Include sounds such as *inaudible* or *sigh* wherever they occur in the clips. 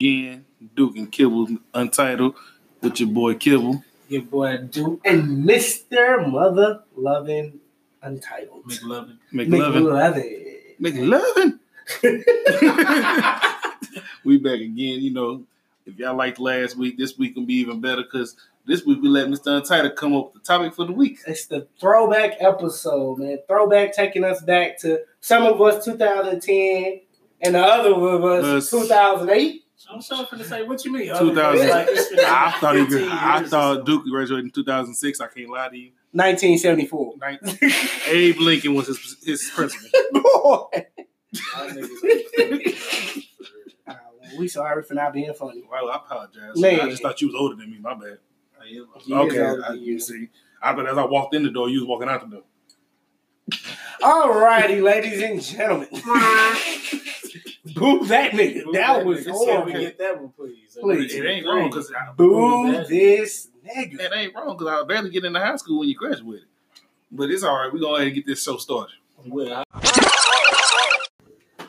again, Duke and Kibble Untitled with your boy Kibble. Your boy Duke And Mr. Mother Loving Untitled. McLovin. McLovin. McLovin. McLovin. *laughs* we back again. You know, if y'all liked last week, this week can be even better because this week we let Mr. Untitled come up with the topic for the week. It's the throwback episode, man. Throwback taking us back to some of us 2010 and the other of us Us. 2008. I'm sure for to say, what you mean? 2000. Like, I thought he, 15 I thought. Duke graduated in 2006. I can't lie to you. 1974. *laughs* Abe Lincoln was his his principal. *laughs* Boy. Y'all niggas *laughs* ain't Uh, we sorry for not being funny. Well, I apologize. Man. I just thought you was older than me. My bad. I am. He okay, I, you you. see. I thought as I walked in the door, you was walking out the door. All righty, ladies and gentlemen. Boo that nigga. That was Just say we. Get that one, please. Please. It ain't wrong because Boo that. this nigga. it ain't wrong because I barely get into high school when you graduated. But it's all right. We're going to get this show started. Well,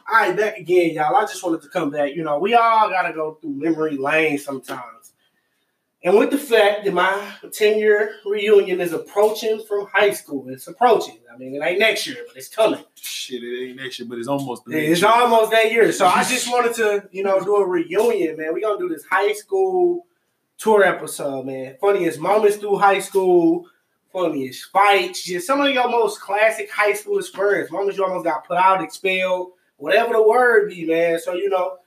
All right, back again, y'all. I just wanted to come back. You know, we all gotta go through memory lane sometimes. And with the fact that my 10 year reunion is approaching from high school, it's approaching. I mean, it ain't next year, but it's coming. Shit, it ain't next year, but it's almost It's year. almost that year. So I *laughs* just wanted to, you know, do a reunion, man. We're gonna do this high school tour episode, man. Funniest moments through high school, funniest fights, just some of your most classic high school experience. Moments you almost got put out, expelled, whatever the word be, man. So, you know,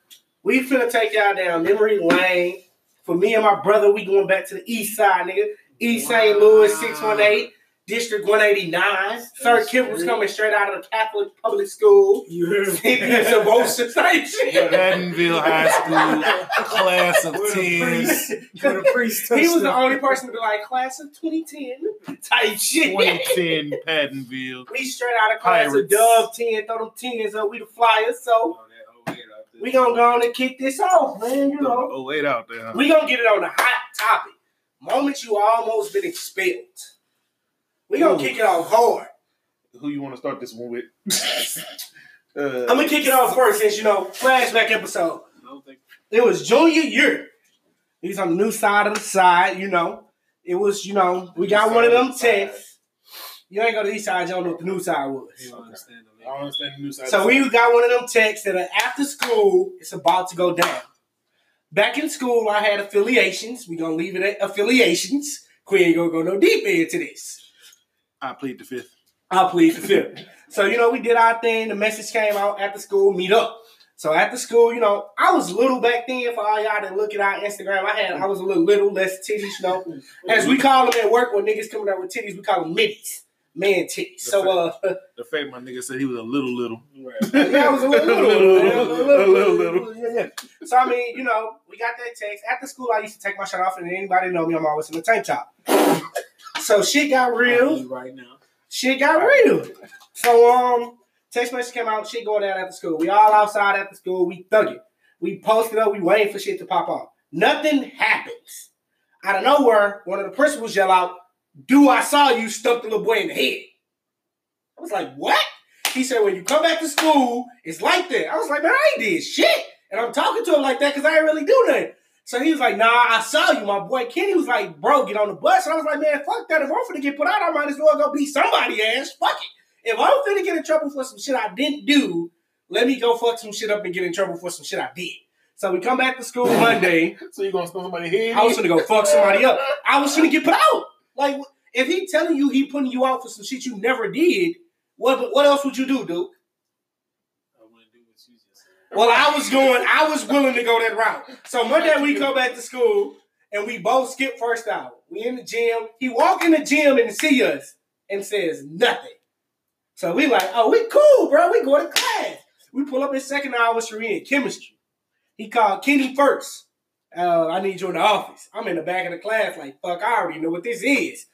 we finna take y'all down memory lane. For me and my brother, we going back to the east side, nigga. East St. Louis, 618, District 189. Sir Kip was coming straight out of the Catholic public school. you heard It's a bullshit type shit. Pattonville High School, *laughs* class of With a 10s. priest. When the priest He was the only person to be like, class of 2010 type shit. 2010 Pattonville. We straight out of class Pirates. of Dub 10, throw them 10s up, we the Flyers. So we gonna go on and kick this off, man. You know, Oh, wait out there. huh? we gonna get it on the hot topic. Moment you almost been expelled. We gonna Ooh. kick it off hard. Who you want to start this one with? *laughs* uh, I'm gonna kick it off first since you know, flashback episode. It was junior year. He's on the new side of the side, you know. It was, you know, we got one of them texts. You ain't go to the east side, you don't know what the new side was. You don't understand the I don't understand the new side. So we got one of them texts that are after school, it's about to go down. Back in school, I had affiliations. we gonna leave it at affiliations. Queen ain't gonna go no deep into this. I plead the fifth. I'll plead the fifth. So, you know, we did our thing. The message came out after school, meet up. So after school, you know, I was little back then. For all y'all that look at our Instagram, I had I was a little little less titties, you know. As we call them at work when niggas coming out with titties, we call them middies, man titties. So uh, *laughs* The fact my nigga said he was a little little. Right. yeah, I was a little *laughs* little, man. a little, A little, little. Yeah, yeah. So I mean, you know, we got that text after school. I used to take my shirt off, and anybody know me, I'm always in a tank top. So shit got real. right now. shit got real. So um, text message came out, shit going down after school. We all outside after school, we thug it. We posted up, we waiting for shit to pop off. Nothing happens. Out of nowhere, one of the principals yell out, Do I saw you stumped the little boy in the head? I was like, What? He said, When you come back to school, it's like that. I was like, Man, I ain't did shit. And I'm talking to him like that because I ain't really do nothing. So he was like, Nah, I saw you. My boy Kenny was like, Bro, get on the bus. And I was like, Man, fuck that. If I'm finna get put out, I might as well go beat somebody ass. Fuck it. If I'm finna get in trouble for some shit I didn't do, let me go fuck some shit up and get in trouble for some shit I did. So we come back to school Monday. *laughs* So you gonna steal somebody's head? I was gonna go fuck somebody up. I was gonna get put out. Like if he telling you he putting you out for some shit you never did, what what else would you do, Duke? I wouldn't do what you just said. Well, I was going, I was willing to go that route. So Monday we *laughs* come back to school and we both skip first hour. We in the gym. He walk in the gym and see us and says nothing. So we like, oh, we cool, bro. We go to class. We pull up in second hour, Sheree in chemistry. He called Kenny first. Uh, I need you in the office. I'm in the back of the class, like, fuck, I already know what this is.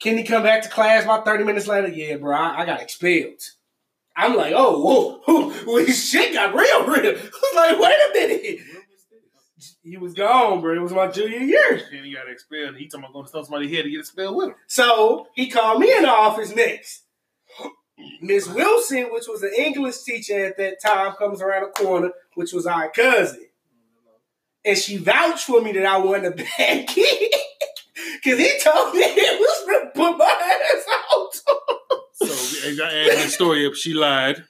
Can he come back to class about 30 minutes later. Yeah, bro, I, I got expelled. I'm like, oh, whoa, *laughs* whoa, shit got real, real. *laughs* I was like, wait a minute. What was this? He was gone, bro. It was my junior year. And he got expelled. He talking about going to steal somebody here to get expelled with him. So he called me in the office next. Miss Wilson, which was an English teacher at that time, comes around the corner, which was our cousin. And she vouched for me that I wasn't *laughs* a bad kid. Cause he told me *laughs* he was gonna put my ass out. So I added the story up. She lied.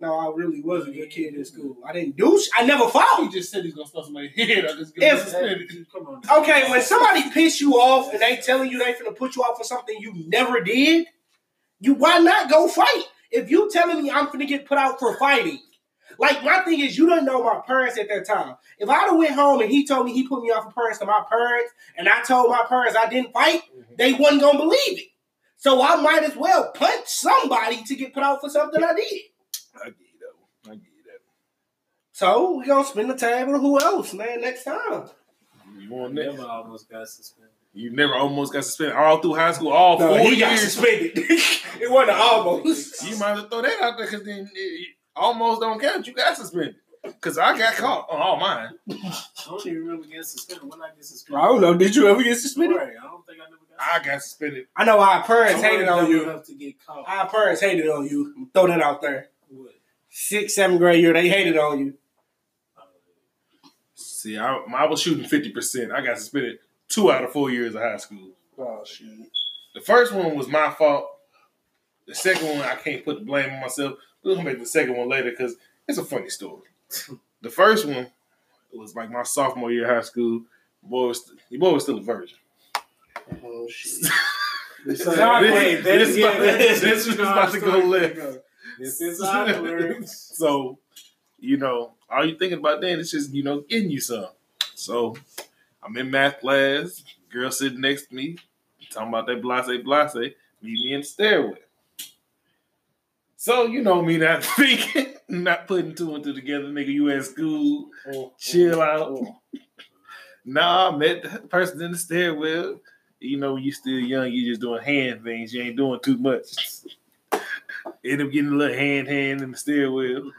no, I really was a good kid in school. I didn't do. Sh- I never fought. He just said he's gonna stuff somebody's head. I just give If- him suspended. Come on. Okay, when somebody piss you off and they telling you they finna put you off for something you never did, you why not go fight? If you telling me I'm finna get put out for fighting, like my thing is you don't know my parents at that time. If I'd have went home and he told me he put me off for parents to my parents, and I told my parents I didn't fight, mm-hmm. they wasn't gonna believe it. So I might as well punch somebody to get put out for something I did. I get you that. I get that. So we gonna spin the tab on who else, man, next time. You want that? Never almost got suspended. You never almost got suspended all through high school, all No, four he got years. suspended. *laughs* it wasn't almost. You might as well throw that out there because then it almost don't count. You got suspended because I got caught on all mine. I don't even remember getting suspended. When I get suspended, I don't know. Did you ever get suspended? Right, I don't think I never got. I got suspended. I know our parents Somebody hated on dumb you. enough to get caught. Our parents hated on you. Throw that out there. What? Sixth, seventh grade year, they hated on you. See, I, I was shooting fifty percent. I got suspended two out of four years of high school. Oh shit. The first one was my fault. The second one, I can't put the blame on myself. We'll come back to the second one later because it's a funny story. the first one was like my sophomore year of high school. Boy was your boy was still a virgin. Oh shit. *laughs* This, awkward. this, That's- this, yeah, about- that's- this was you know about how to go story left. This is awkward. *laughs* so, you know, all you thinking about then is just, you know, getting you some. So I'm in math class, girl sitting next to me, talking about that blase blase, meet me in the stairway. So, you know me not *laughs* thinking, not putting two and two together, nigga, you at school, chill oh, out. Oh, oh. *laughs* Nah, I met the person in the stairwell. You know, you still young, you just doing hand things. You ain't doing too much. *laughs* End up getting a little hand hand in the stairwell.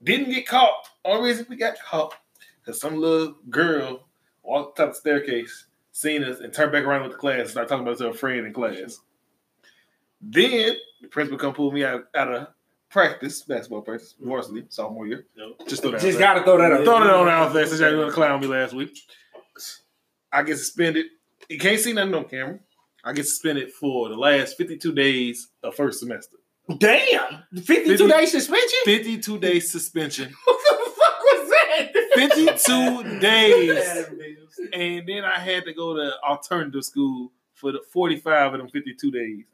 Didn't get caught. Only reason we got caught because some little girl walked up the staircase, seen us, and turned back around with the class and started talking about to a friend in class. Then the principal come pull me out, out of practice, basketball practice, mm-hmm. varsity, sophomore year. Nope. Just throw that Just gotta throw that out. Throwing it on out there since y'all gonna clown me last week. I get suspended. You can't see nothing on camera. I get suspended for the last 52 days of first semester. Damn! 52 Fifty- day suspension? 52 days suspension. *laughs* What the fuck was that? 52 *laughs* days. And then I had to go to alternative school for the 45 of them 52 days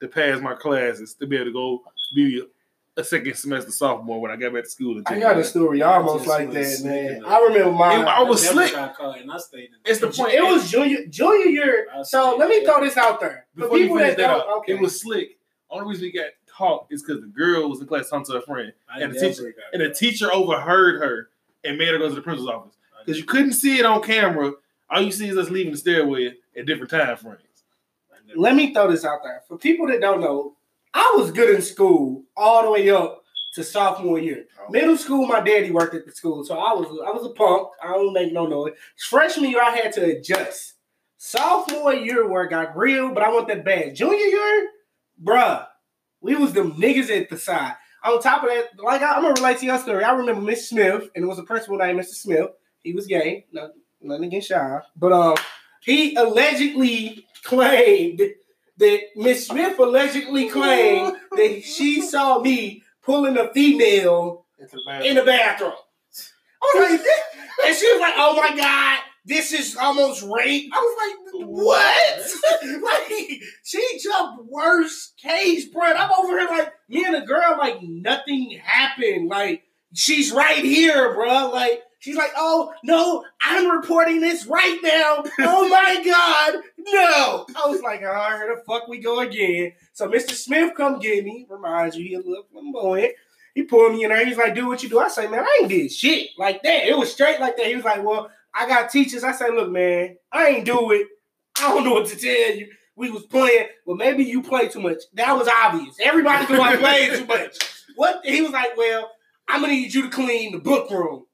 to pass my classes to be able to go be a second semester sophomore when I got back to school. in I January. got a story almost like that, man. I remember mine. I was Never slick. got caught, and I stayed in It's the point. It was junior junior year. So let me throw this out there. For Before you people that that don't, up, okay. it was slick. Only reason we got caught is because the girl was in class talking to her friend, I and the teacher- and the teacher overheard her and made her go to the principal's office because you couldn't see it on camera. All you see is us leaving the stairway at different time frames. Let me throw this out there. For people that don't know, I was good in school all the way up to sophomore year. Middle school, my daddy worked at the school, so I was I was a punk. I don't make no noise. Freshman year, I had to adjust. Sophomore year, where it got real, but I want that bad. Junior year, bruh, we was them niggas at the side. On top of that, like I, I'm gonna relate to your story. I remember Miss Smith, and it was a principal named Mr. Smith. He was gay, no, nothing against shy, but um, he allegedly claimed that Miss Smith allegedly claimed that she saw me pulling a female in the bathroom. I was like, and she was like, "Oh my god, this is almost rape." I was like, "What?" *laughs* like she jumped worst case, bro. I'm over here like me and the girl, like nothing happened. Like she's right here, bro. Like she's like, "Oh no, I'm reporting this right now." Oh my god, no! I was like, "All right, the fuck we go again." So Mr. Smith come get me. Reminds you, he a little flamboyant. He pulled me in there. He's like, do what you do. I say, man, I ain't did shit like that. It was straight like that. He was like, well, I got teachers. I say, look, man, I ain't do it. I don't know what to tell you. We was playing, well, maybe you play too much. That was obvious. Everybody knew I played too much. What? He was like, well, I'm gonna need you to clean the book room.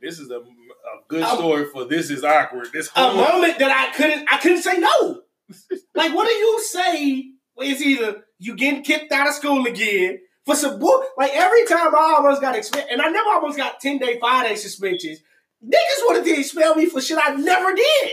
This is a, a good story for this is awkward. This A moment that I couldn't, I couldn't say no. like, what do you say? It's either you getting kicked out of school again for some bull. Like every time I almost got expect, and I never almost got ten day, five day suspensions. Niggas wanted to expel me for shit I never did.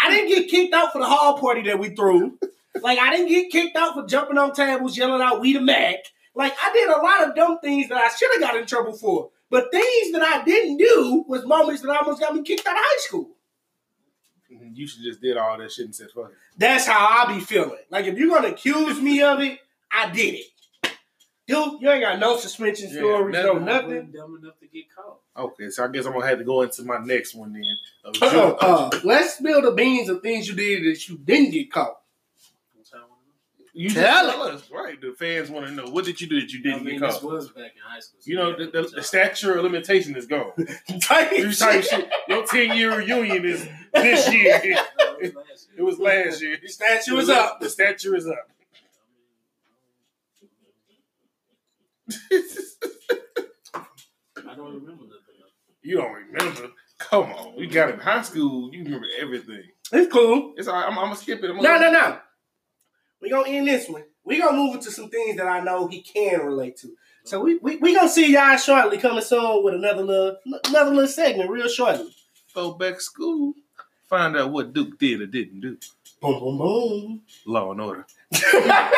I didn't get kicked out for the hall party that we threw. Like I didn't get kicked out for jumping on tables, yelling out "We the Mac." Like I did a lot of dumb things that I should have got in trouble for. But things that I didn't do was moments that almost got me kicked out of high school. You should just did all that shit and said fuck it. That's how I be feeling. Like if you're gonna accuse me of it, I did it. Dude, you ain't got no suspension Yeah, stories, no nothing. I nothing. wasn't dumb enough to get caught. Okay, so I guess I'm gonna have to go into my next one then. *laughs* Of Uh, uh, let's spill the beans of things you did that you didn't get caught. Which I wanna know. You just tell tell us, right? The fans want to know what did you do that you didn't mean, get this was back in high school. so You know, the, the, the job. statute of limitation is gone. *laughs* Type You type shit. shit. Your 10 year reunion is this year. *laughs* No, it was *laughs* last year. It was last year. The statue is up. The statue is up. I don't remember nothing. else. you don't remember? Come on. We got it in high school. You remember everything. It's cool. It's all right. I'm, I'm going to skip it. I'm No, gonna, no, no. We gonna end this one. We gonna move into some things that I know he can relate to. So we we, we gonna see y'all shortly coming soon with another little another little segment real shortly. Go back to school. Find out what Duke did or didn't do. Boom boom boom. Law and order. *laughs*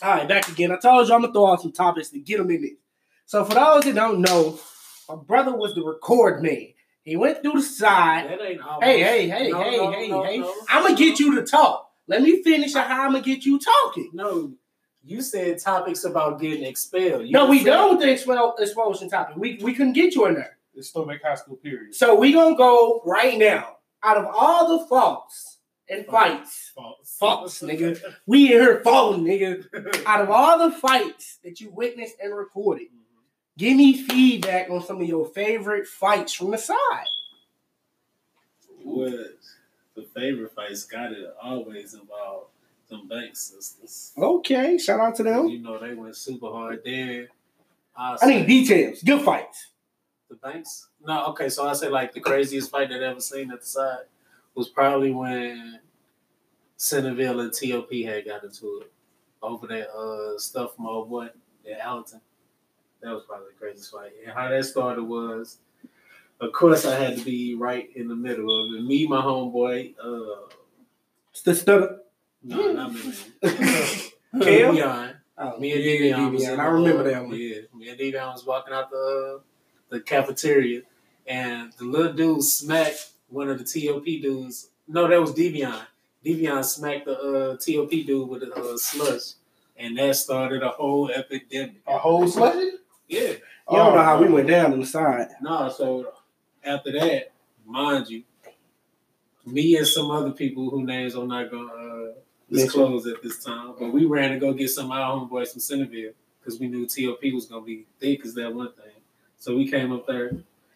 All right, back again. I told you I'm gonna throw out some topics to get them in it. So for those that don't know, my brother was the record man. He went through the side. That ain't. Hey, hey, hey, No, hey, no, hey, no, hey. no. I'm gonna get you to talk. Let me finish on how I'm gonna get you talking. No, you said topics about getting expelled. You No, we said- done with the expel- expulsion topic. We we couldn't get you in there. It's still make high school period. So we gonna go right now. Out of all the faults and fights, False. False, nigga. *laughs* we in here falling, nigga. *laughs* Out of all the fights that you witnessed and recorded, give me feedback on some of your favorite fights from the side. What the favorite fights got it always involve them bank sisters. Okay, shout out to them. You know they went super hard there. I, I need details. Good fights. the banks. No, okay, so I say like the craziest fight that I ever seen at the side was probably when Centreville and TOP had got into it over that uh stuff from old boy at Alorton. That was probably the craziest fight. And how that started was, of course, I had to be right in the middle of it. Me, my homeboy, uh, the stutter. no, not me? *laughs* Devion. Oh, Me and yeah, Devion was in I remember uh, that one. Yeah, me and Devion was walking out the the cafeteria, and the little dude smacked one of the TOP dudes. No, that was Devion. Devion smacked the uh, TOP dude with a uh, slush, and that started a whole epidemic. A whole slush? Yeah. You don't know how we went down on the side. No, so after that, mind you, me and some other people whose names I'm not gonna uh, disclose at this time, but we ran to go get some of our homeboys from Centreville because we knew TOP was gonna be thick as that one thing. So we came up there,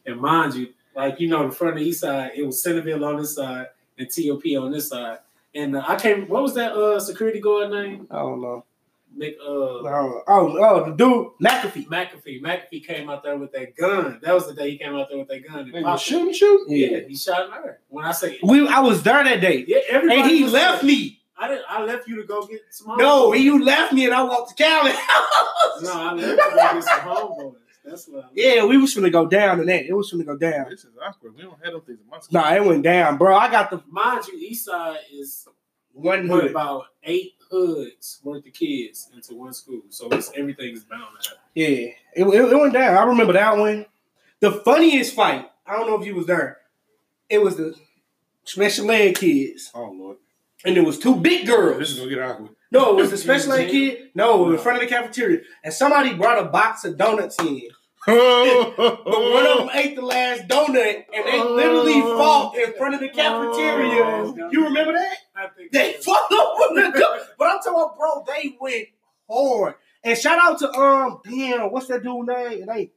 and mind you, like you know, the front of the east side, it was Centreville on this side and TOP on this side. And uh, I came. What was that uh, security guard name? I don't know. Nick uh, Oh, oh, oh, the dude, McAfee. McAfee. McAfee came out there with that gun. That was the day he came out there with that gun. and They was popped shooting, shoot? Yeah, he shot her. When I say We, I was there that day, yeah, everybody and he left there. me. I didn't. I left you to go get some. No, homeboys. you left me, and I walked to Cali. *laughs* No, I left you to go get some homeboys. That's what. I left. yeah, we was gonna go down and that. It was gonna go down. This is awkward. We don't have them things in my school. Nah, it went down, bro. I got the Mind you, East Side is one put hood. about eight hoods worth of kids into one school, so it's everything is bound to happen. Yeah, it, it, it went down. I remember that one. The funniest fight. I don't know if you was there. It was the special ed kids, Oh, Lord. and there was two big girls. This is going to get awkward. No, it was the special ed *laughs* kid. No, it was in front of the cafeteria, and somebody brought a box of donuts in. But But one of them *laughs* ate the last donut, and they literally fought in front of the cafeteria. You remember that? I think They fought over the donut. But I'm talking about, bro, they went hard. And shout out to um, damn, what's that dude name? It ain't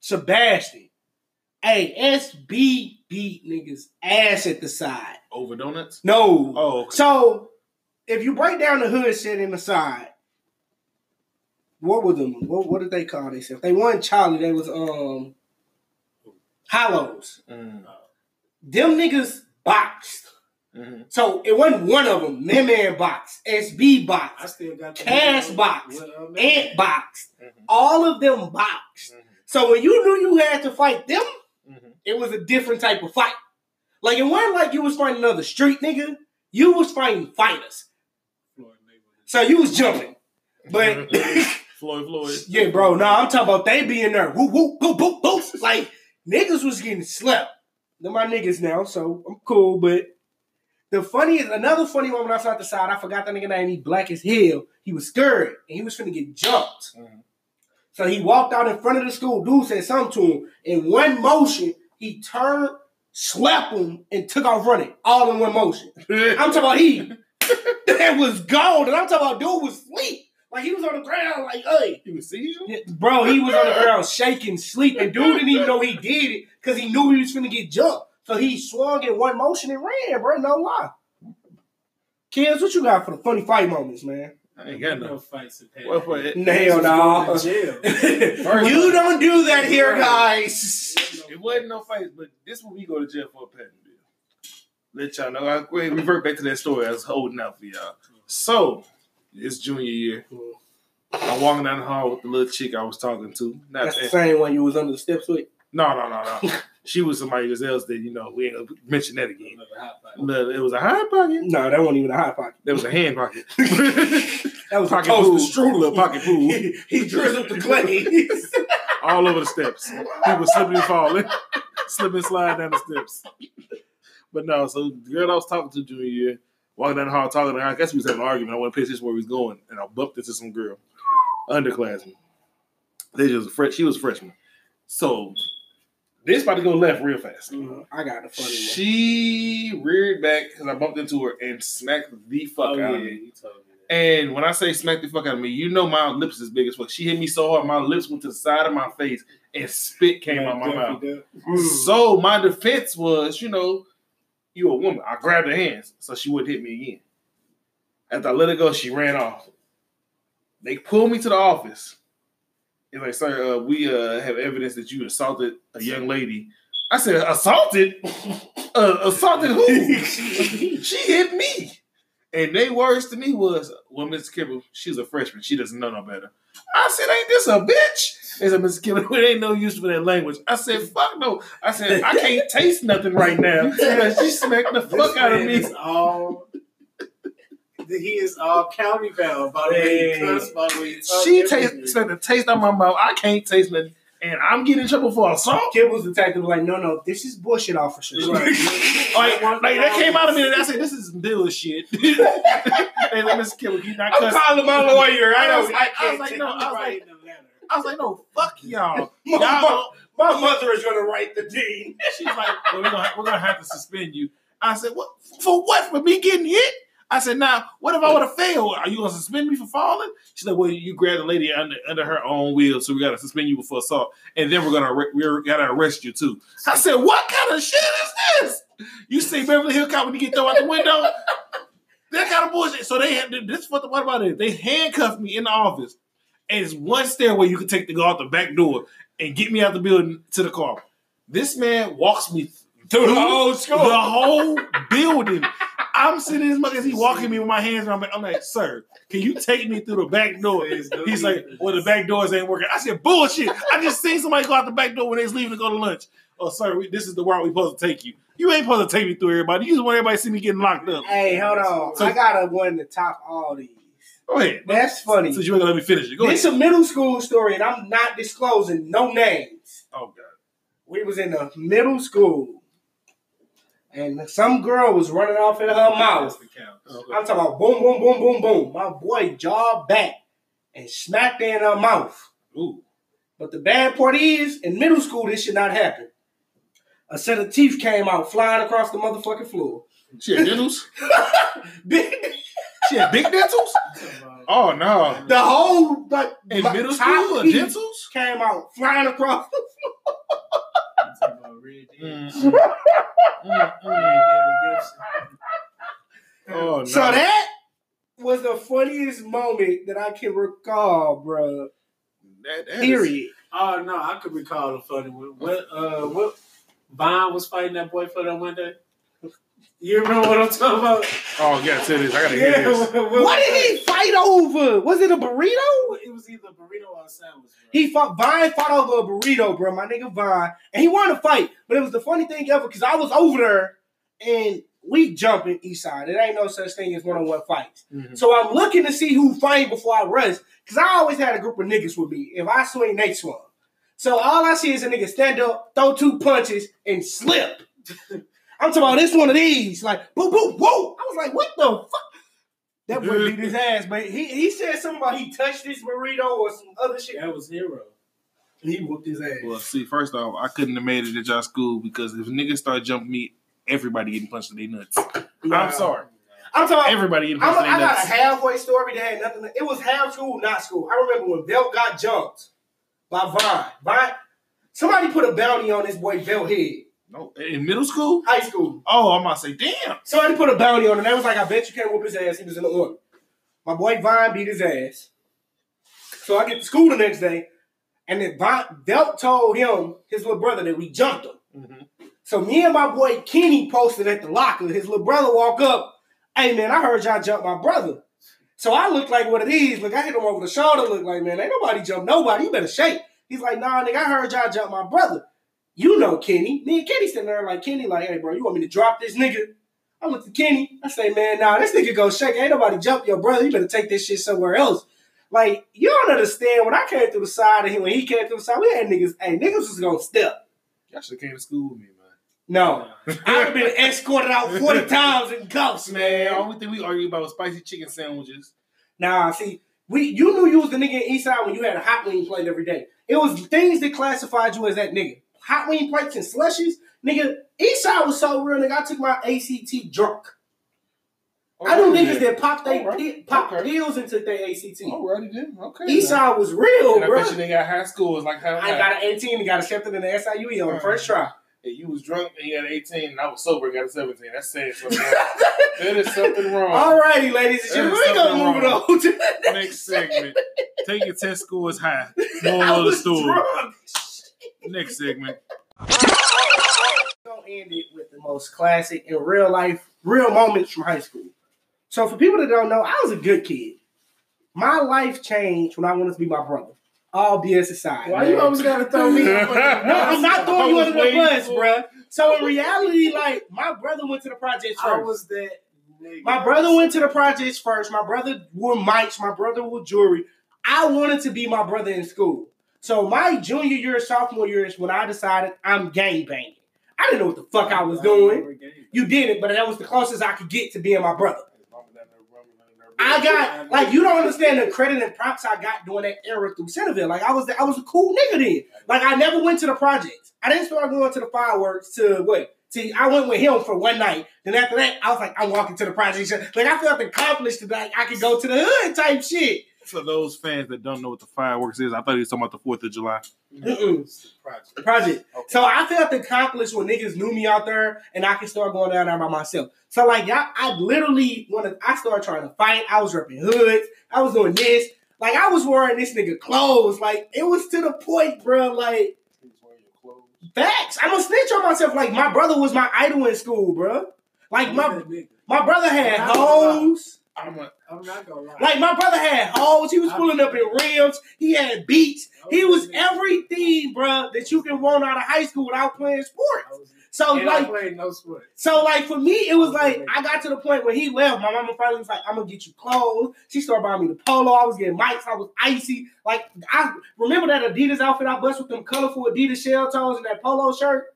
Sebastian. Hey, SB beat niggas ass at the side. Over donuts? No. Oh, okay. So if you break down the hood shit in the side, what was them? What, what did they call themselves? They won Charlie. They was um hollows. Mm, Them niggas boxed. mhm. So it wasn't one of them. Man Man boxed. SB Box, I still got the Cash video box. with, uh, Ant boxed. Mhm. All of them boxed. Mhm. So when you knew you had to fight them, Mhm. it was a different type of fight. Like it wasn't like you was fighting another street nigga. You was fighting fighters. So you was jumping. But *laughs* *laughs* Floyd Floyd. yeah, bro, no, I'm talking about they being there. Woo woo boop boop boop. Like niggas was getting slept. They're my niggas now, so I'm cool. But the funniest, another funny one when I saw the side, I forgot that nigga name. He black as hell. He was scared and he was finna get jumped. Mhm. So he walked out in front of the school. Dude said something to him. In one motion, he turned, slapped him, and took off running. All in one motion. *laughs* I'm talking about he that was gone, and I'm talking about dude was asleep. Like he was on the ground, like, hey. He was seizure? Yeah, Bro, he was on the ground shaking, sleeping. Dude didn't even know he did it because he knew he was finna get jumped. So he swung in one motion and ran, bro. No lie. Kids, what you got for the funny fight moments, man? I ain't got no no. fights in Pat. What for it? Hell no. Jail. *laughs* you don't do that here, guys. It wasn't no fights, but this when we go to jail for a Pattonville. Let y'all know. I wait, revert back to that story I was holding out for y'all. So it's junior year. Mm-hmm. I'm walking down the hall with the little chick I was talking to. Not That's the same one you was under the steps with. no, no, no, no. she was somebody else that you know we ain't gonna mention that again. Another hot fight. But it was a hot pocket. No, that wasn't even a hot pocket. There was a hand pocket. *laughs* That was Pocket a pool. toaster Little pocket pool. *laughs* He, he drizzled the clay. *laughs* all over the steps. People slipping and falling, slipping and sliding down the steps. But no, so the girl I was talking to junior year, walking down the hall talking her, I guess we was having an argument. I want to pitch this where we was going, and I bumped into some girl, underclassman. They just a fresh, she was a freshman. So this about to go left real fast. Mhm, I got the funny one. She reared back because I bumped into her and smacked the fuck Oh, out yeah, of me. you told me. And when I say smack the fuck out of me, you know my lips is big as fuck. She hit me so hard, my lips went to the side of my face and spit came out my mouth. So my defense was, you know, you a woman. I grabbed her hands so she wouldn't hit me again. After I let her go, she ran off. They pulled me to the office. It's like, sir, uh, we uh, have evidence that you assaulted a young lady. I said, assaulted? uh, assaulted who? *laughs* she hit me. And they words to me was, well, Mrs. Kibble, she's a freshman. She doesn't know no better. I said, ain't this a bitch? They said, Mrs. Kibble, it ain't no use for that language. I said, fuck no. I said, I can't *laughs* taste nothing right now. Because she smacked the fuck out of me. all. He is all county bound by the way he cuss, by the way he talk, She everything. taste, smacked the taste out my mouth. I can't taste nothing. And I'm getting in trouble for assault. Kid was detective was like, no, no, this is bullshit, officer. Right. Like, *laughs* like that came out of me, and I said, "This is bullshit." *laughs* hey, let me kill you. Not I'm calling my lawyer. I I was, I I was can't like, no, I was like, Writing the letter. I was like, no, fuck y'all. *laughs* My, Y'all, my mother is gonna write the dean. *laughs* she's like, well, we're gonna we're gonna have to suspend you. I said, what for? What for me getting hit? I said, now, what if I would have failed? Are you gonna suspend me for falling? She's like, well, you grabbed the lady under under her own wheel, so we gotta suspend you for assault, and then we're gonna we're gotta arrest you too. I said, what kind of shit is this? You see Beverly Hill Cop when you get thrown out the window? that kind of bullshit. So they had this. What, what about it? They handcuffed me in the office, it's one stairway you can take to go out the back door and get me out the building to the car. This man walks me through the whole school, the whole building. I'm sitting in his mug as he walking me with my hands around. me. I'm like, sir, can you take me through the back door? He's like, well, the back doors ain't working. I said, bullshit. I just seen somebody go out the back door when they was leaving to go to lunch. Oh, sir, we, this is the route we supposed to take you. You ain't supposed to take me through everybody. You just want everybody to see me getting locked up. Hey, hold on. So- I got a one to top all these. Go ahead. That's funny. Since you ain't gonna let me finish it. Go This ahead. a middle school story, and I'm not disclosing no names. Oh god. We was in the middle school, and some girl was running off in her mouth. Count. I'm talking about boom, boom, boom, boom, boom. My boy jawed back and smacked in her mouth. Ooh. But the bad part is, in middle school, this should not happen. A set of teeth came out flying across the motherfucking floor. She had *laughs* dentals? Big- She had big dentals? Oh no. the whole like In my middle school, a teeth dentals? came out flying across. the I'm talking about Red Dead. Mm, mm, mm. Red Oh no. So that was the funniest moment that I can recall, bro. That- that is- Period. Oh no, I could recall a funny one. What uh what Vine was fighting that boy for that one day? You remember what I'm talking about? Oh, I gotta tell this. I gotta hear this. what, What did he fight over? Was it a burrito? It was was either a burrito or a sandwich. Bro. He fought Vine fought over a burrito, bro. My nigga Vine, and he won the fight. But it was the funny thing ever because I was over there and we jumping east side. It ain't no such thing as one on one fights. Mhm. So I'm looking to see who fight before I rush because I always had a group of niggas with me. If I swing, they swung. So all I see is a nigga stand up, throw two punches, and slip. *laughs* I'm talking about this one of these, like boo boo whoa. I was like, what the fuck? That boy beat his ass, but he he said something about he touched this burrito or some other shit. That was hero. He whooped his ass. Well, see, first off, I couldn't have made it at y'all school because if niggas start jumping me, everybody getting punched in their nuts. Nah. I'm sorry. I'm talking. About, Everybody getting I'm punched a, in their I got a nuts. halfway story that had nothing. It was half school, not school. I remember when Belt got jumped by Vine. Vine. Somebody put a bounty on this boy Belt head. No, in middle school? High school. Oh, I'm about to say, damn. Somebody put a bounty on him. They was like, I bet you can't whoop his ass. He was in the order. My boy Vine beat his ass. So I get to school the next day, and then Vine, Belt told him, his little brother, that we jumped him. Mhm. So me and my boy Kenny posted at the locker. His little brother walk up. Hey man, I heard y'all jump my brother. So I look like one of these. Look, I hit him over the shoulder. Look like man, ain't nobody jump nobody. You better shake. He's like, nah, nigga, I heard y'all jump my brother. You know Kenny. Me and Kenny sitting there like Kenny, like, hey bro, you want me to drop this nigga? I look at Kenny. I say, man, nah, this nigga go shake. Ain't nobody jump your brother. You better take this shit somewhere else. Like, you don't understand. When I came through the side of him, when he came through the side, we had niggas. Hey, niggas was gonna step. Y'all should came to school with me, man. No, *laughs* I've been escorted out 40 times in Man, man. only thing we argued about was spicy chicken sandwiches. Nah, see, we you knew you was the nigga in Eastside when you had a hot wing plate every day. It was things that classified you as that nigga. Hot wing plates and slushies. Nigga, Eastside was so real, nigga. I took my ACT drunk. Oh, I knew niggas that popped they Alright. popped Okay. pills and took their ACT. Alrighty then. Okay. Eastside was real, And I bro. bet you they got high school. It's like how I got an 18 and got accepted in the SIUE on the first try. Hey, you was drunk and you had 18, and I was sober and got a 17. That's saying *laughs* something. there is something wrong. Alrighty, ladies and gentlemen, we're gonna move it on to the Next segment. Take your test scores high. I *laughs* Moral of the story. drunk. Next segment. We're gonna end it with the most classic in real life, real moments from high school. So for people that don't know, I was a good kid. My life changed when I wanted to be my brother. All BS aside. Why you always gotta throw me? up under the *laughs* No, I'm not bus? throwing you I under the bus, for- bruh. So in reality, like my brother went to the projects I first. was that nigga. My brother went to the projects first. My brother wore mics. My brother wore jewelry. I wanted to be my brother in school. So my junior year, sophomore year is when I decided I'm gang banging. I didn't know what the fuck I was doing. You didn't, but that was the closest I could get to being my brother. I got like you don't understand the credit and props I got during that era through Centreville. Like I was I was a cool nigga then. Like I never went to the projects. I didn't start going to the fireworks to what? See, I went with him for one night. Then after that, I was like, I'm walking to the project. Like I felt accomplished that I could go to the hood type shit. For those fans that don't know what the fireworks is, I thought he was talking about the 4th of July. Mm-mm. Project. The project. So I felt accomplished when niggas knew me out there and I could start going down there by myself. So like I, I literally wanted. I started trying to fight, I was ripping hoods, I was doing this. Like I was wearing this nigga clothes. Like it was to the point, bro. Like facts. I'm a snitch on myself. Like my brother was my idol in school, bro. Like my my brother had I'm not gonna lie. hoes. I'm a, I'm not gonna lie. Like my brother had holes. He was pulling up in rims. He had beats. He was everything, bro, that you can want out of high school without playing sports. So and I like, played no sport. so like for me, it was like I got to the point where he left. My mama finally was like, "I'm gonna get you clothes." She started buying me the polo. I was getting mics. I was icy. Like I remember that Adidas outfit I bust with them colorful Adidas shell toes and that polo shirt.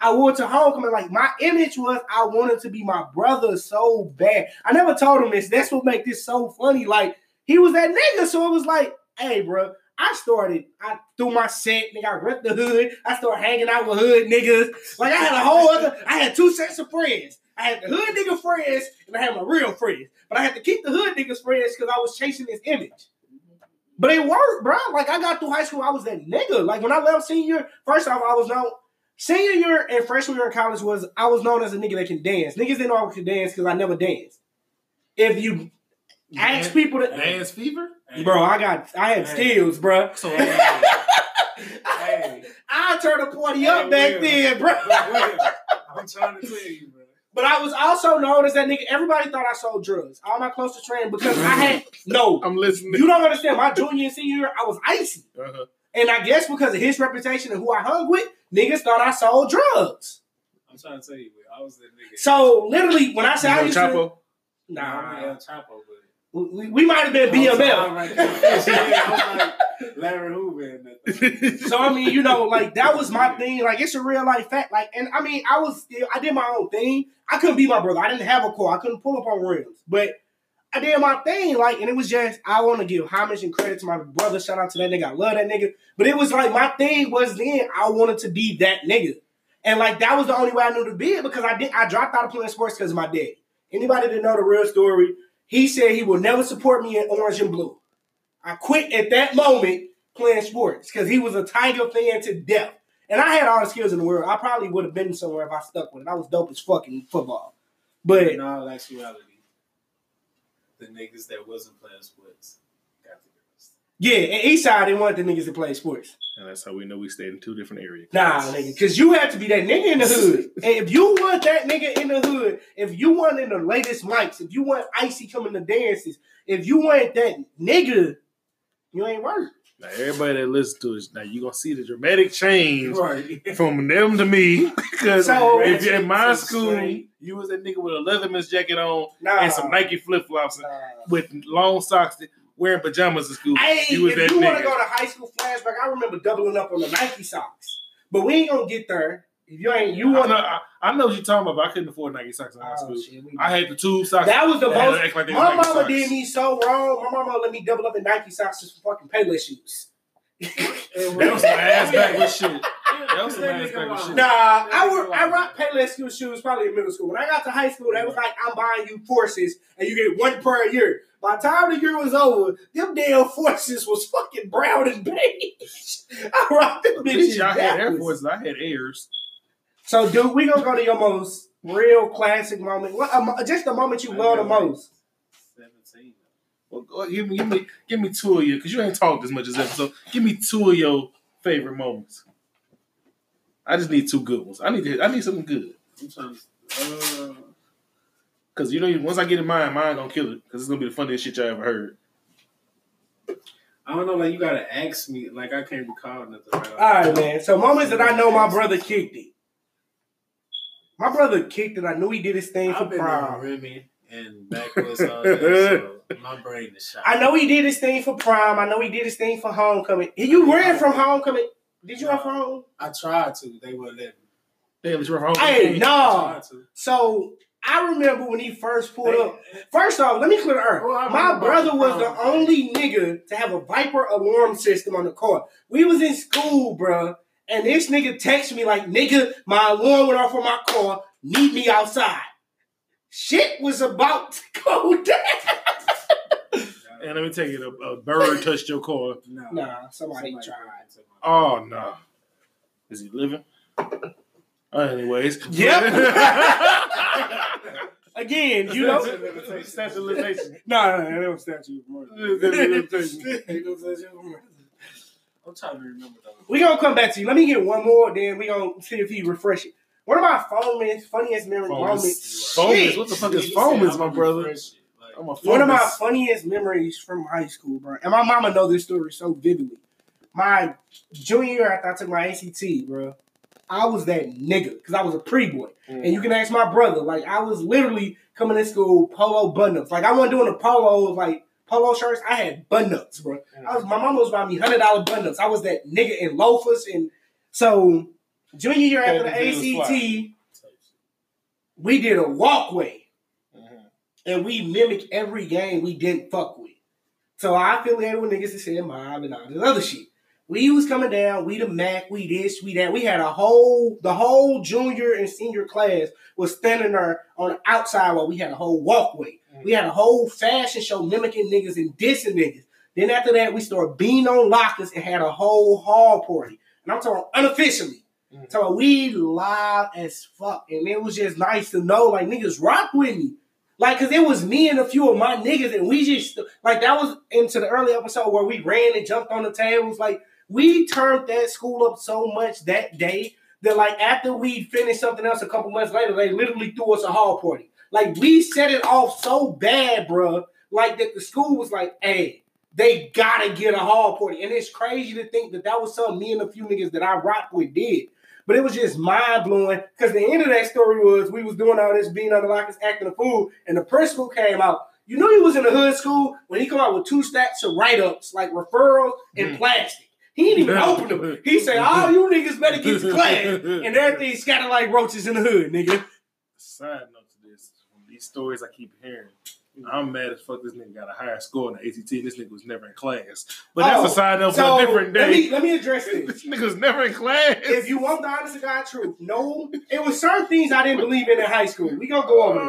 I wore to homecoming. Like my image was, I wanted to be my brother so bad. I never told him this. That's what make this so funny. Like he was that nigga, so it was like, hey, bro. I started. I threw my set, nigga. I ripped the hood. I started hanging out with hood niggas. Like I had a whole other. I had two sets of friends. I had the hood nigga friends, and I had my real friends. But I had to keep the hood niggas friends because I was chasing this image. But it worked, bro. Like I got through high school, I was that nigga. Like when I left senior, first off, I was known. Senior year and freshman year in college was I was known as a nigga that can dance. Niggas didn't know I could dance because I never danced. If you ask people that, dance fever? bro, I got I had Hey. skills, bro. So, Hey. I turned the party up back Will. then, bro. Will, I'm trying to tell you, bro. But I was also known as that nigga. Everybody thought I sold drugs. All my close to friends because I had no. I'm listening. You don't understand. My junior and senior year, I was icy, Uh-huh. And I guess because of his reputation and who I hung with, niggas thought I sold drugs. I'm trying to tell you, I was that nigga. So literally, when I say You I know used to, Chapo? Nah, I'm nah, El Chapo, but we, we might have been BMF. right. Yeah, I was like Larry Hoover in that. So I mean, you know, like that was my thing. Like it's a real life fact. Like, and I mean, I was I did my own thing. I couldn't be my brother. I didn't have a car. I couldn't pull up on rims, but I did my thing. Like, and it was just I want to give homage and credit to my brother. Shout out to that nigga. I love that nigga. But it was like my thing was then I wanted to be that nigga, and like that was the only way I knew to be it because I did. I dropped out of playing sports because of my dad. Anybody that know the real story, he said he will never support me in orange and blue. I quit at that moment playing sports because he was a Tiger fan to death. And I had all the skills in the world. I probably would have been somewhere if I stuck with it. I was dope as fucking football. But In all the niggas that wasn't playing sports got the girls. yeah, and Eastside didn't want the niggas to play sports. And that's how we know we stayed in two different areas. Nah, nigga, because you have to be that nigga in the hood. *laughs* And if you want that nigga in the hood, if you want in the latest mics, if you want Icy coming to dances, if you want that nigga, you ain't work. Now everybody that listens to us, now you are gonna see the dramatic change Right. from them to me. *laughs* Because So- if you're in my So school, you was a nigga with a Leatherman's jacket on Nah. and some Nike flip flops Nah. with long socks, wearing pajamas to school. Hey, if that you want to go to high school flashback, I remember doubling up on the Nike socks. But we ain't gonna get there. If you ain't, you want to, I, I know what you're talking about, but I couldn't afford Nike socks in high oh, school. Oh, I had the tube socks. that was the that had to most. like My Nike mama socks. did me so wrong. My mama let me double up in Nike socks just for fucking Payless shoes. That was some ass backwards shit. That was some ass backwards shit. Nah, I were I rocked Payless school shoes probably in middle school. When I got to high school, they was like, I'm buying you forces and you get one per year. By the time the year was over, them damn forces was fucking brown and beige. *laughs* I rocked them bitches. Bitch, I had Air. Forces. I had Airs. So, dude, we gonna go to your most real classic moment. What, um, just the moment you I love the know, right? most. 17. Well, go, give me, give me, give me two of you, because you ain't talked as much as ever. So, give me two of your favorite moments. I just need two good ones. I need, to, I need something good, I'm to. Uh, because you know, once I get in mine, mine gonna kill it, because it's gonna be the funniest shit y'all ever heard. I don't know. Like you gotta ask me. Like I can't recall nothing. Right All right, man. So, moments that I know my brother kicked it. My brother kicked it. I knew he did his thing for I've been on prom. Remy and backwoods all that, so *laughs* my brain is shot. I know he did his thing for prom. I know he did his thing for homecoming. You ran from homecoming. Did you have home? I tried to. They wouldn't let me. Damn, it's your home. Hey, I no. tried to. So I remember when he first pulled up. First off, let me clear the earth. I My brother was the the only nigga to have a Viper alarm system on the car. We was in school, bruh, and this nigga texted me like, "Nigga, my alarm went off on my car. Meet me outside." Shit was about to *laughs* go down. And let me tell you, a, a bird touched your car. No. Nah, somebody tried. Oh no, is he living? Uh, anyways, *laughs* *laughs* Again, you know. statute of limitations. No, no, no, that was statute of murder. I'm trying to remember though. We gonna come back to you. Let me get one more, then we gonna see if he refresh it. One of my funniest, funniest memory moments. Foamers. What the fuck is Nigga foamers, my brother? Like, One of my funniest memories from high school, bro. And my mama know this story so vividly. My junior year after I took my ACT, bro, I was that nigga because I was a pre boy. And mm. you can ask my brother, like I was literally coming to school polo button ups. Like I wasn't doing the polos, like polo shirts. I had button ups, bro. I was my mama was buying me hundred dollar button ups. I was that nigga in loafers, and so junior year after the Had to do the ACT, we did a walkway Mhm. and we mimicked every game we didn't fuck with. So I affiliated with niggas that said mob and all this other shit. We was coming down, we the Mac, we this, we that. We had a whole, the whole junior and senior class was standing there on the outside while we had a whole walkway. We had a whole fashion show mimicking niggas and dissing niggas. Then after that, we started being on lockers and had a whole hall party. And I'm talking unofficially. Mhm. So we live as fuck. And it was just nice to know, like, niggas rock with me. Like, cause it was me and a few of my niggas, and we just like that was into the early episode where we ran and jumped on the tables. Like, we turned that school up so much that day that like after we finished something else a couple months later, they literally threw us a hall party. Like we set it off so bad, bro. Like that the school was like, hey, they gotta get a hall party. And it's crazy to think that that was something me and a few niggas that I rock with did. But it was just mind blowing because the end of that story was we was doing all this being on the lockers, acting a fool, and the principal came out. You know he was in the hood school when he come out with two stacks of write ups like referrals and Mm. plastic. He didn't even open them. He said, "All you niggas better get to class," *laughs* and everything scattered like roaches in the hood, nigga. Side note to this, from these stories I keep hearing, I'm mad as fuck. This nigga got a higher score in the ACT. This nigga was never in class. But that's Oh, a side note So for a different let me day. let me address *laughs* this. this nigga was never in class. If you want the honest to God truth, no, it was certain things I didn't believe in in high school. We gonna go over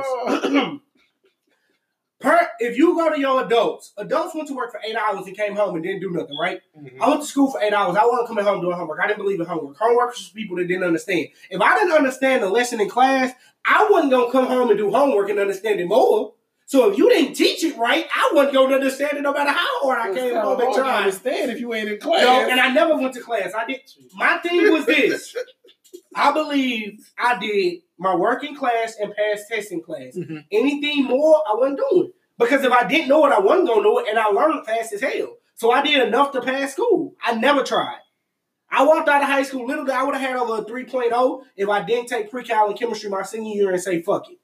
this. *clears throat* Per, if you go to your adults, adults went to work for eight hours and came home and didn't do nothing, right? Mhm. I went to school for eight hours. I wasn't coming home doing homework. I didn't believe in homework. Homework was people that didn't understand. If I didn't understand the lesson in class, I wasn't gonna come home and do homework and understand it more. So if you didn't teach it right, I wasn't gonna understand it no matter how hard I came home and to tried. understand if you ain't in class. No, and I never went to class. I did. My thing was this. I believe I did my working class and past testing class. Mhm. Anything more, I wasn't doing. Because if I didn't know it, I wasn't gonna know it, and I learned fast as hell. So I did enough to pass school. I never tried. I walked out of high school, literally, I would have had over a 3.0 if I didn't take pre-cal and chemistry my senior year and say fuck it.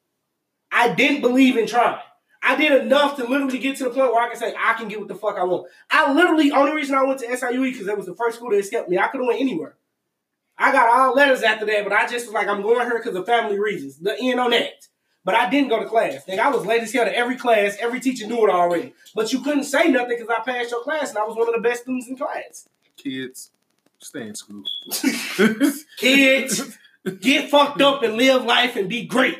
I didn't believe in trying. I did enough to literally get to the point where I can say I can get what the fuck I want. I literally only reason I went to SIUE because that was the first school that accepted me. I could have went anywhere. I got all letters after that, but I just was like, I'm going here because of family reasons. The end on that. But I didn't go to class. Nigga, I was late as hell to every class. Every teacher knew it already. But you couldn't say nothing because I passed your class and I was one of the best students in class. Kids, stay in school. *laughs* Kids, get fucked up and live life and be great.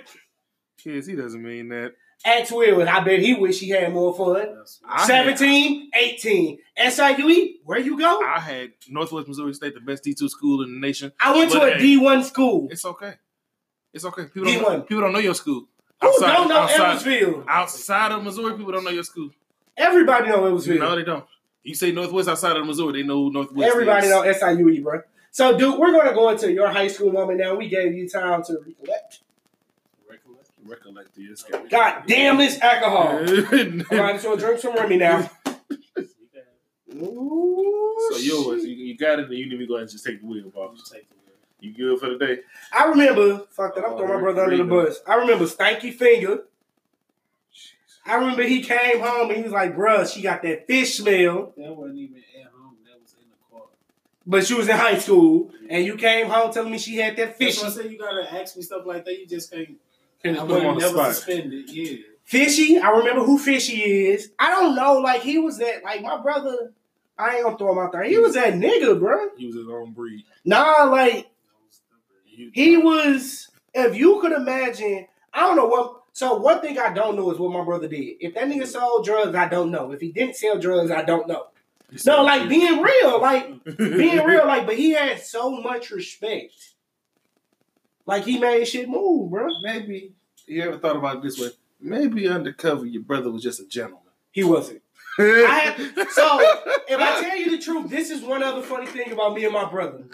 Kids, he doesn't mean that. Ask Will, I bet he wish he had more fun. I had- 17, 18. SIUE, where you go? I had Northwest Missouri State, the best D2 school in the nation. I went to But a hey, D1 school. It's okay. It's okay. People don't, D1. people don't know your school. Who Outside, don't know outside, Evansville? outside of Missouri, people don't know your school. Everybody know Evansville. No, they don't. You say Northwest outside of Missouri, they know who Northwest. Everybody is. know SIUE, bro. So, dude, we're going to go into your high school moment now. We gave you time to recollect. Recollect. Recollect this. God damn this alcohol. *laughs* All so right, just drink some Remy now. Ooh, yours, you, you got it, then you need to go ahead and just take the wheel, boss. Take the wheel. You good for the day? I remember, fuck that, I'm Oh, throwing my brother under the bus. I remember Stanky Finger. I remember he came home and he was like, bruh, she got that fish smell. That wasn't even at home. That was in the car. But she was in high school, and you came home telling me she had that That's fish. why I said you gotta ask me stuff like that. You just can't. Can't I just put him on wasn't never spot. suspended. Yeah. Fishy, I remember who Fishy is. I don't know, like he was that, like my brother. I ain't gonna throw him out there. He was that nigga, bro. He was his own breed. Nah, like He, he was. If you could imagine, I don't know what. So one thing I don't know is what my brother did. If that nigga sold drugs, I don't know. If he didn't sell drugs, I don't know. No, like being real, like *laughs* being real, like, but he had so much respect. Like he made shit move, bro. Maybe you ever thought about it this way? Maybe undercover, your brother was just a gentleman. He wasn't. *laughs* I had- so, If I tell you the truth, this is one other funny thing about me and my brother.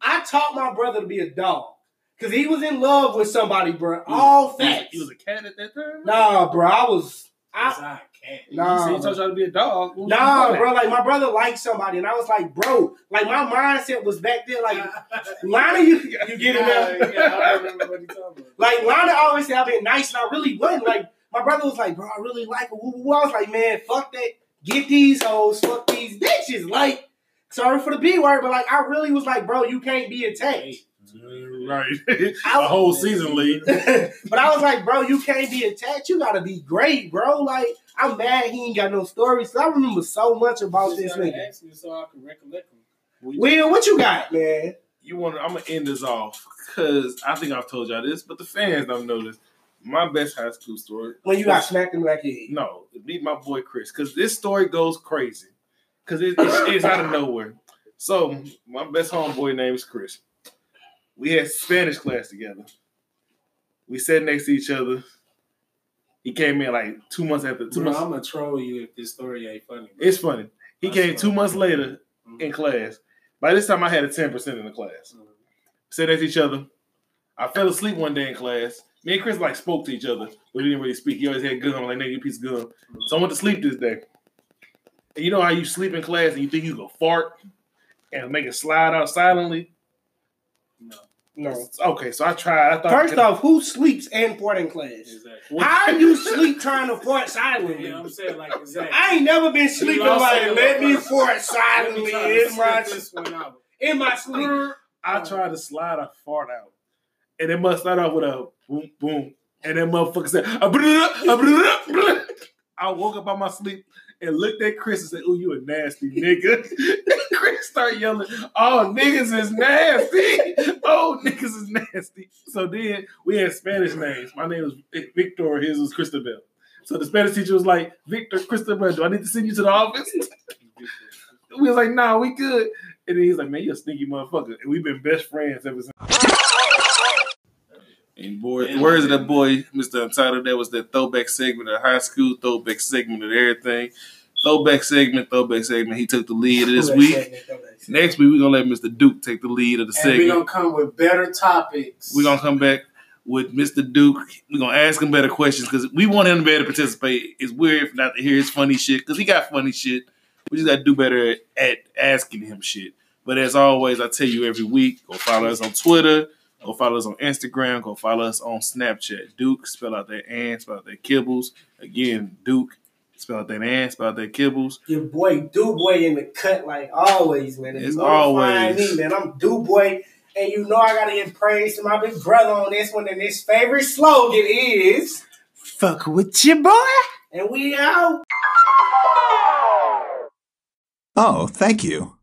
I taught my brother to be a dog. Cause he was in love with somebody, bro. All facts. He was a cat at that time. Nah, bro. I was That's I, how I can. Nah, he said told y'all to be a dog. What Nah, bro, like my brother liked somebody, and I was like, bro, like my mindset was back then. like *laughs* Lana, you you get it now. yeah, I remember what he talking about. Like Lana always said I've been nice, and I really wasn't. Like my brother was like, bro, I really like her. I was like, man, fuck that. Get these hoes, fuck these bitches. Like, sorry for the B word, but like I really was like, bro, you can't be attached. Mm, right. *laughs* I- a whole season lead. *laughs* but I was like, bro, you can't be attached. You gotta be great, bro. Like, I'm mad he ain't got no stories. So I remember so much about this nigga. ask me so I can recollect him. Will, what you got, man? you want to? I'm gonna end this off because I think I've told y'all this, but the fans don't know this. My best high school story. When you got smacked in the back of your head. No, meet my boy Chris because this story goes crazy because it, it's, it's out of nowhere. So my best homeboy name is Chris. We had Spanish class together. We sat next to each other. He came in like two months after. Two Bro, months. I'm gonna troll you if this story ain't funny. bro. It's funny. He That's came two months later mm-hmm. in class. By this time, I had a ten percent in the class. Mm-hmm. sat next to each other. I fell asleep one day in class. Me and Chris like spoke to each other, but we didn't really speak. He always had gum, like nigga, piece of gum. Mm-hmm. So I went to sleep this day. And you know how you sleep in class and you think you can fart and make it slide out silently? No. Okay, so I tried. I thought First off, who sleeps and fart in class? Exactly. How you sleep trying to fart silently? You know what I'm saying? Like exactly. I ain't never been sleeping like let me fart silently in my slip this one out. in my sleep. I uh-huh. tried to slide a fart out. And it must start off with a boom, boom. And that motherfucker said. I woke up out my sleep and looked at Chris and said, Oh, you a nasty nigga. *laughs* Chris started yelling, Oh, niggas is nasty. Oh, niggas is nasty. So then we had Spanish names. My name was Victor, his was Cristóbal. So the Spanish teacher was like, Victor, Cristóbal, do I need to send you to the office? *laughs* We was like, nah, we good. And then he's like, man, you a sneaky motherfucker. And we've been best friends ever since. And boy, Yeah. words of that boy, Mr. Untitled, that was that throwback segment of high school, throwback segment of everything. Throwback segment, throwback segment. He took the lead of this week. Next week, we're going to let Mr. Duke take the lead of the And we're gonna come with better topics. We're going to come back with Mr. Duke. We're going to ask him better questions because we want him to be able to participate. It's weird if not to hear his funny shit because he got funny shit. We just got to do better at, at asking him shit. But as always, I tell you every week, go follow us on Twitter, go follow us on Instagram, go follow us on Snapchat. Duke, spell out that and, spell out that kibbles. Again, Duke, spell out that and, spell out that kibbles. Your boy Do Boy in the cut like always, man. If It's you wanna find always. me, man. I'm Do Boy, and you know I gotta give praise to my big brother on this one. And his favorite slogan is Fuck with your boy. and we out. Oh, thank you.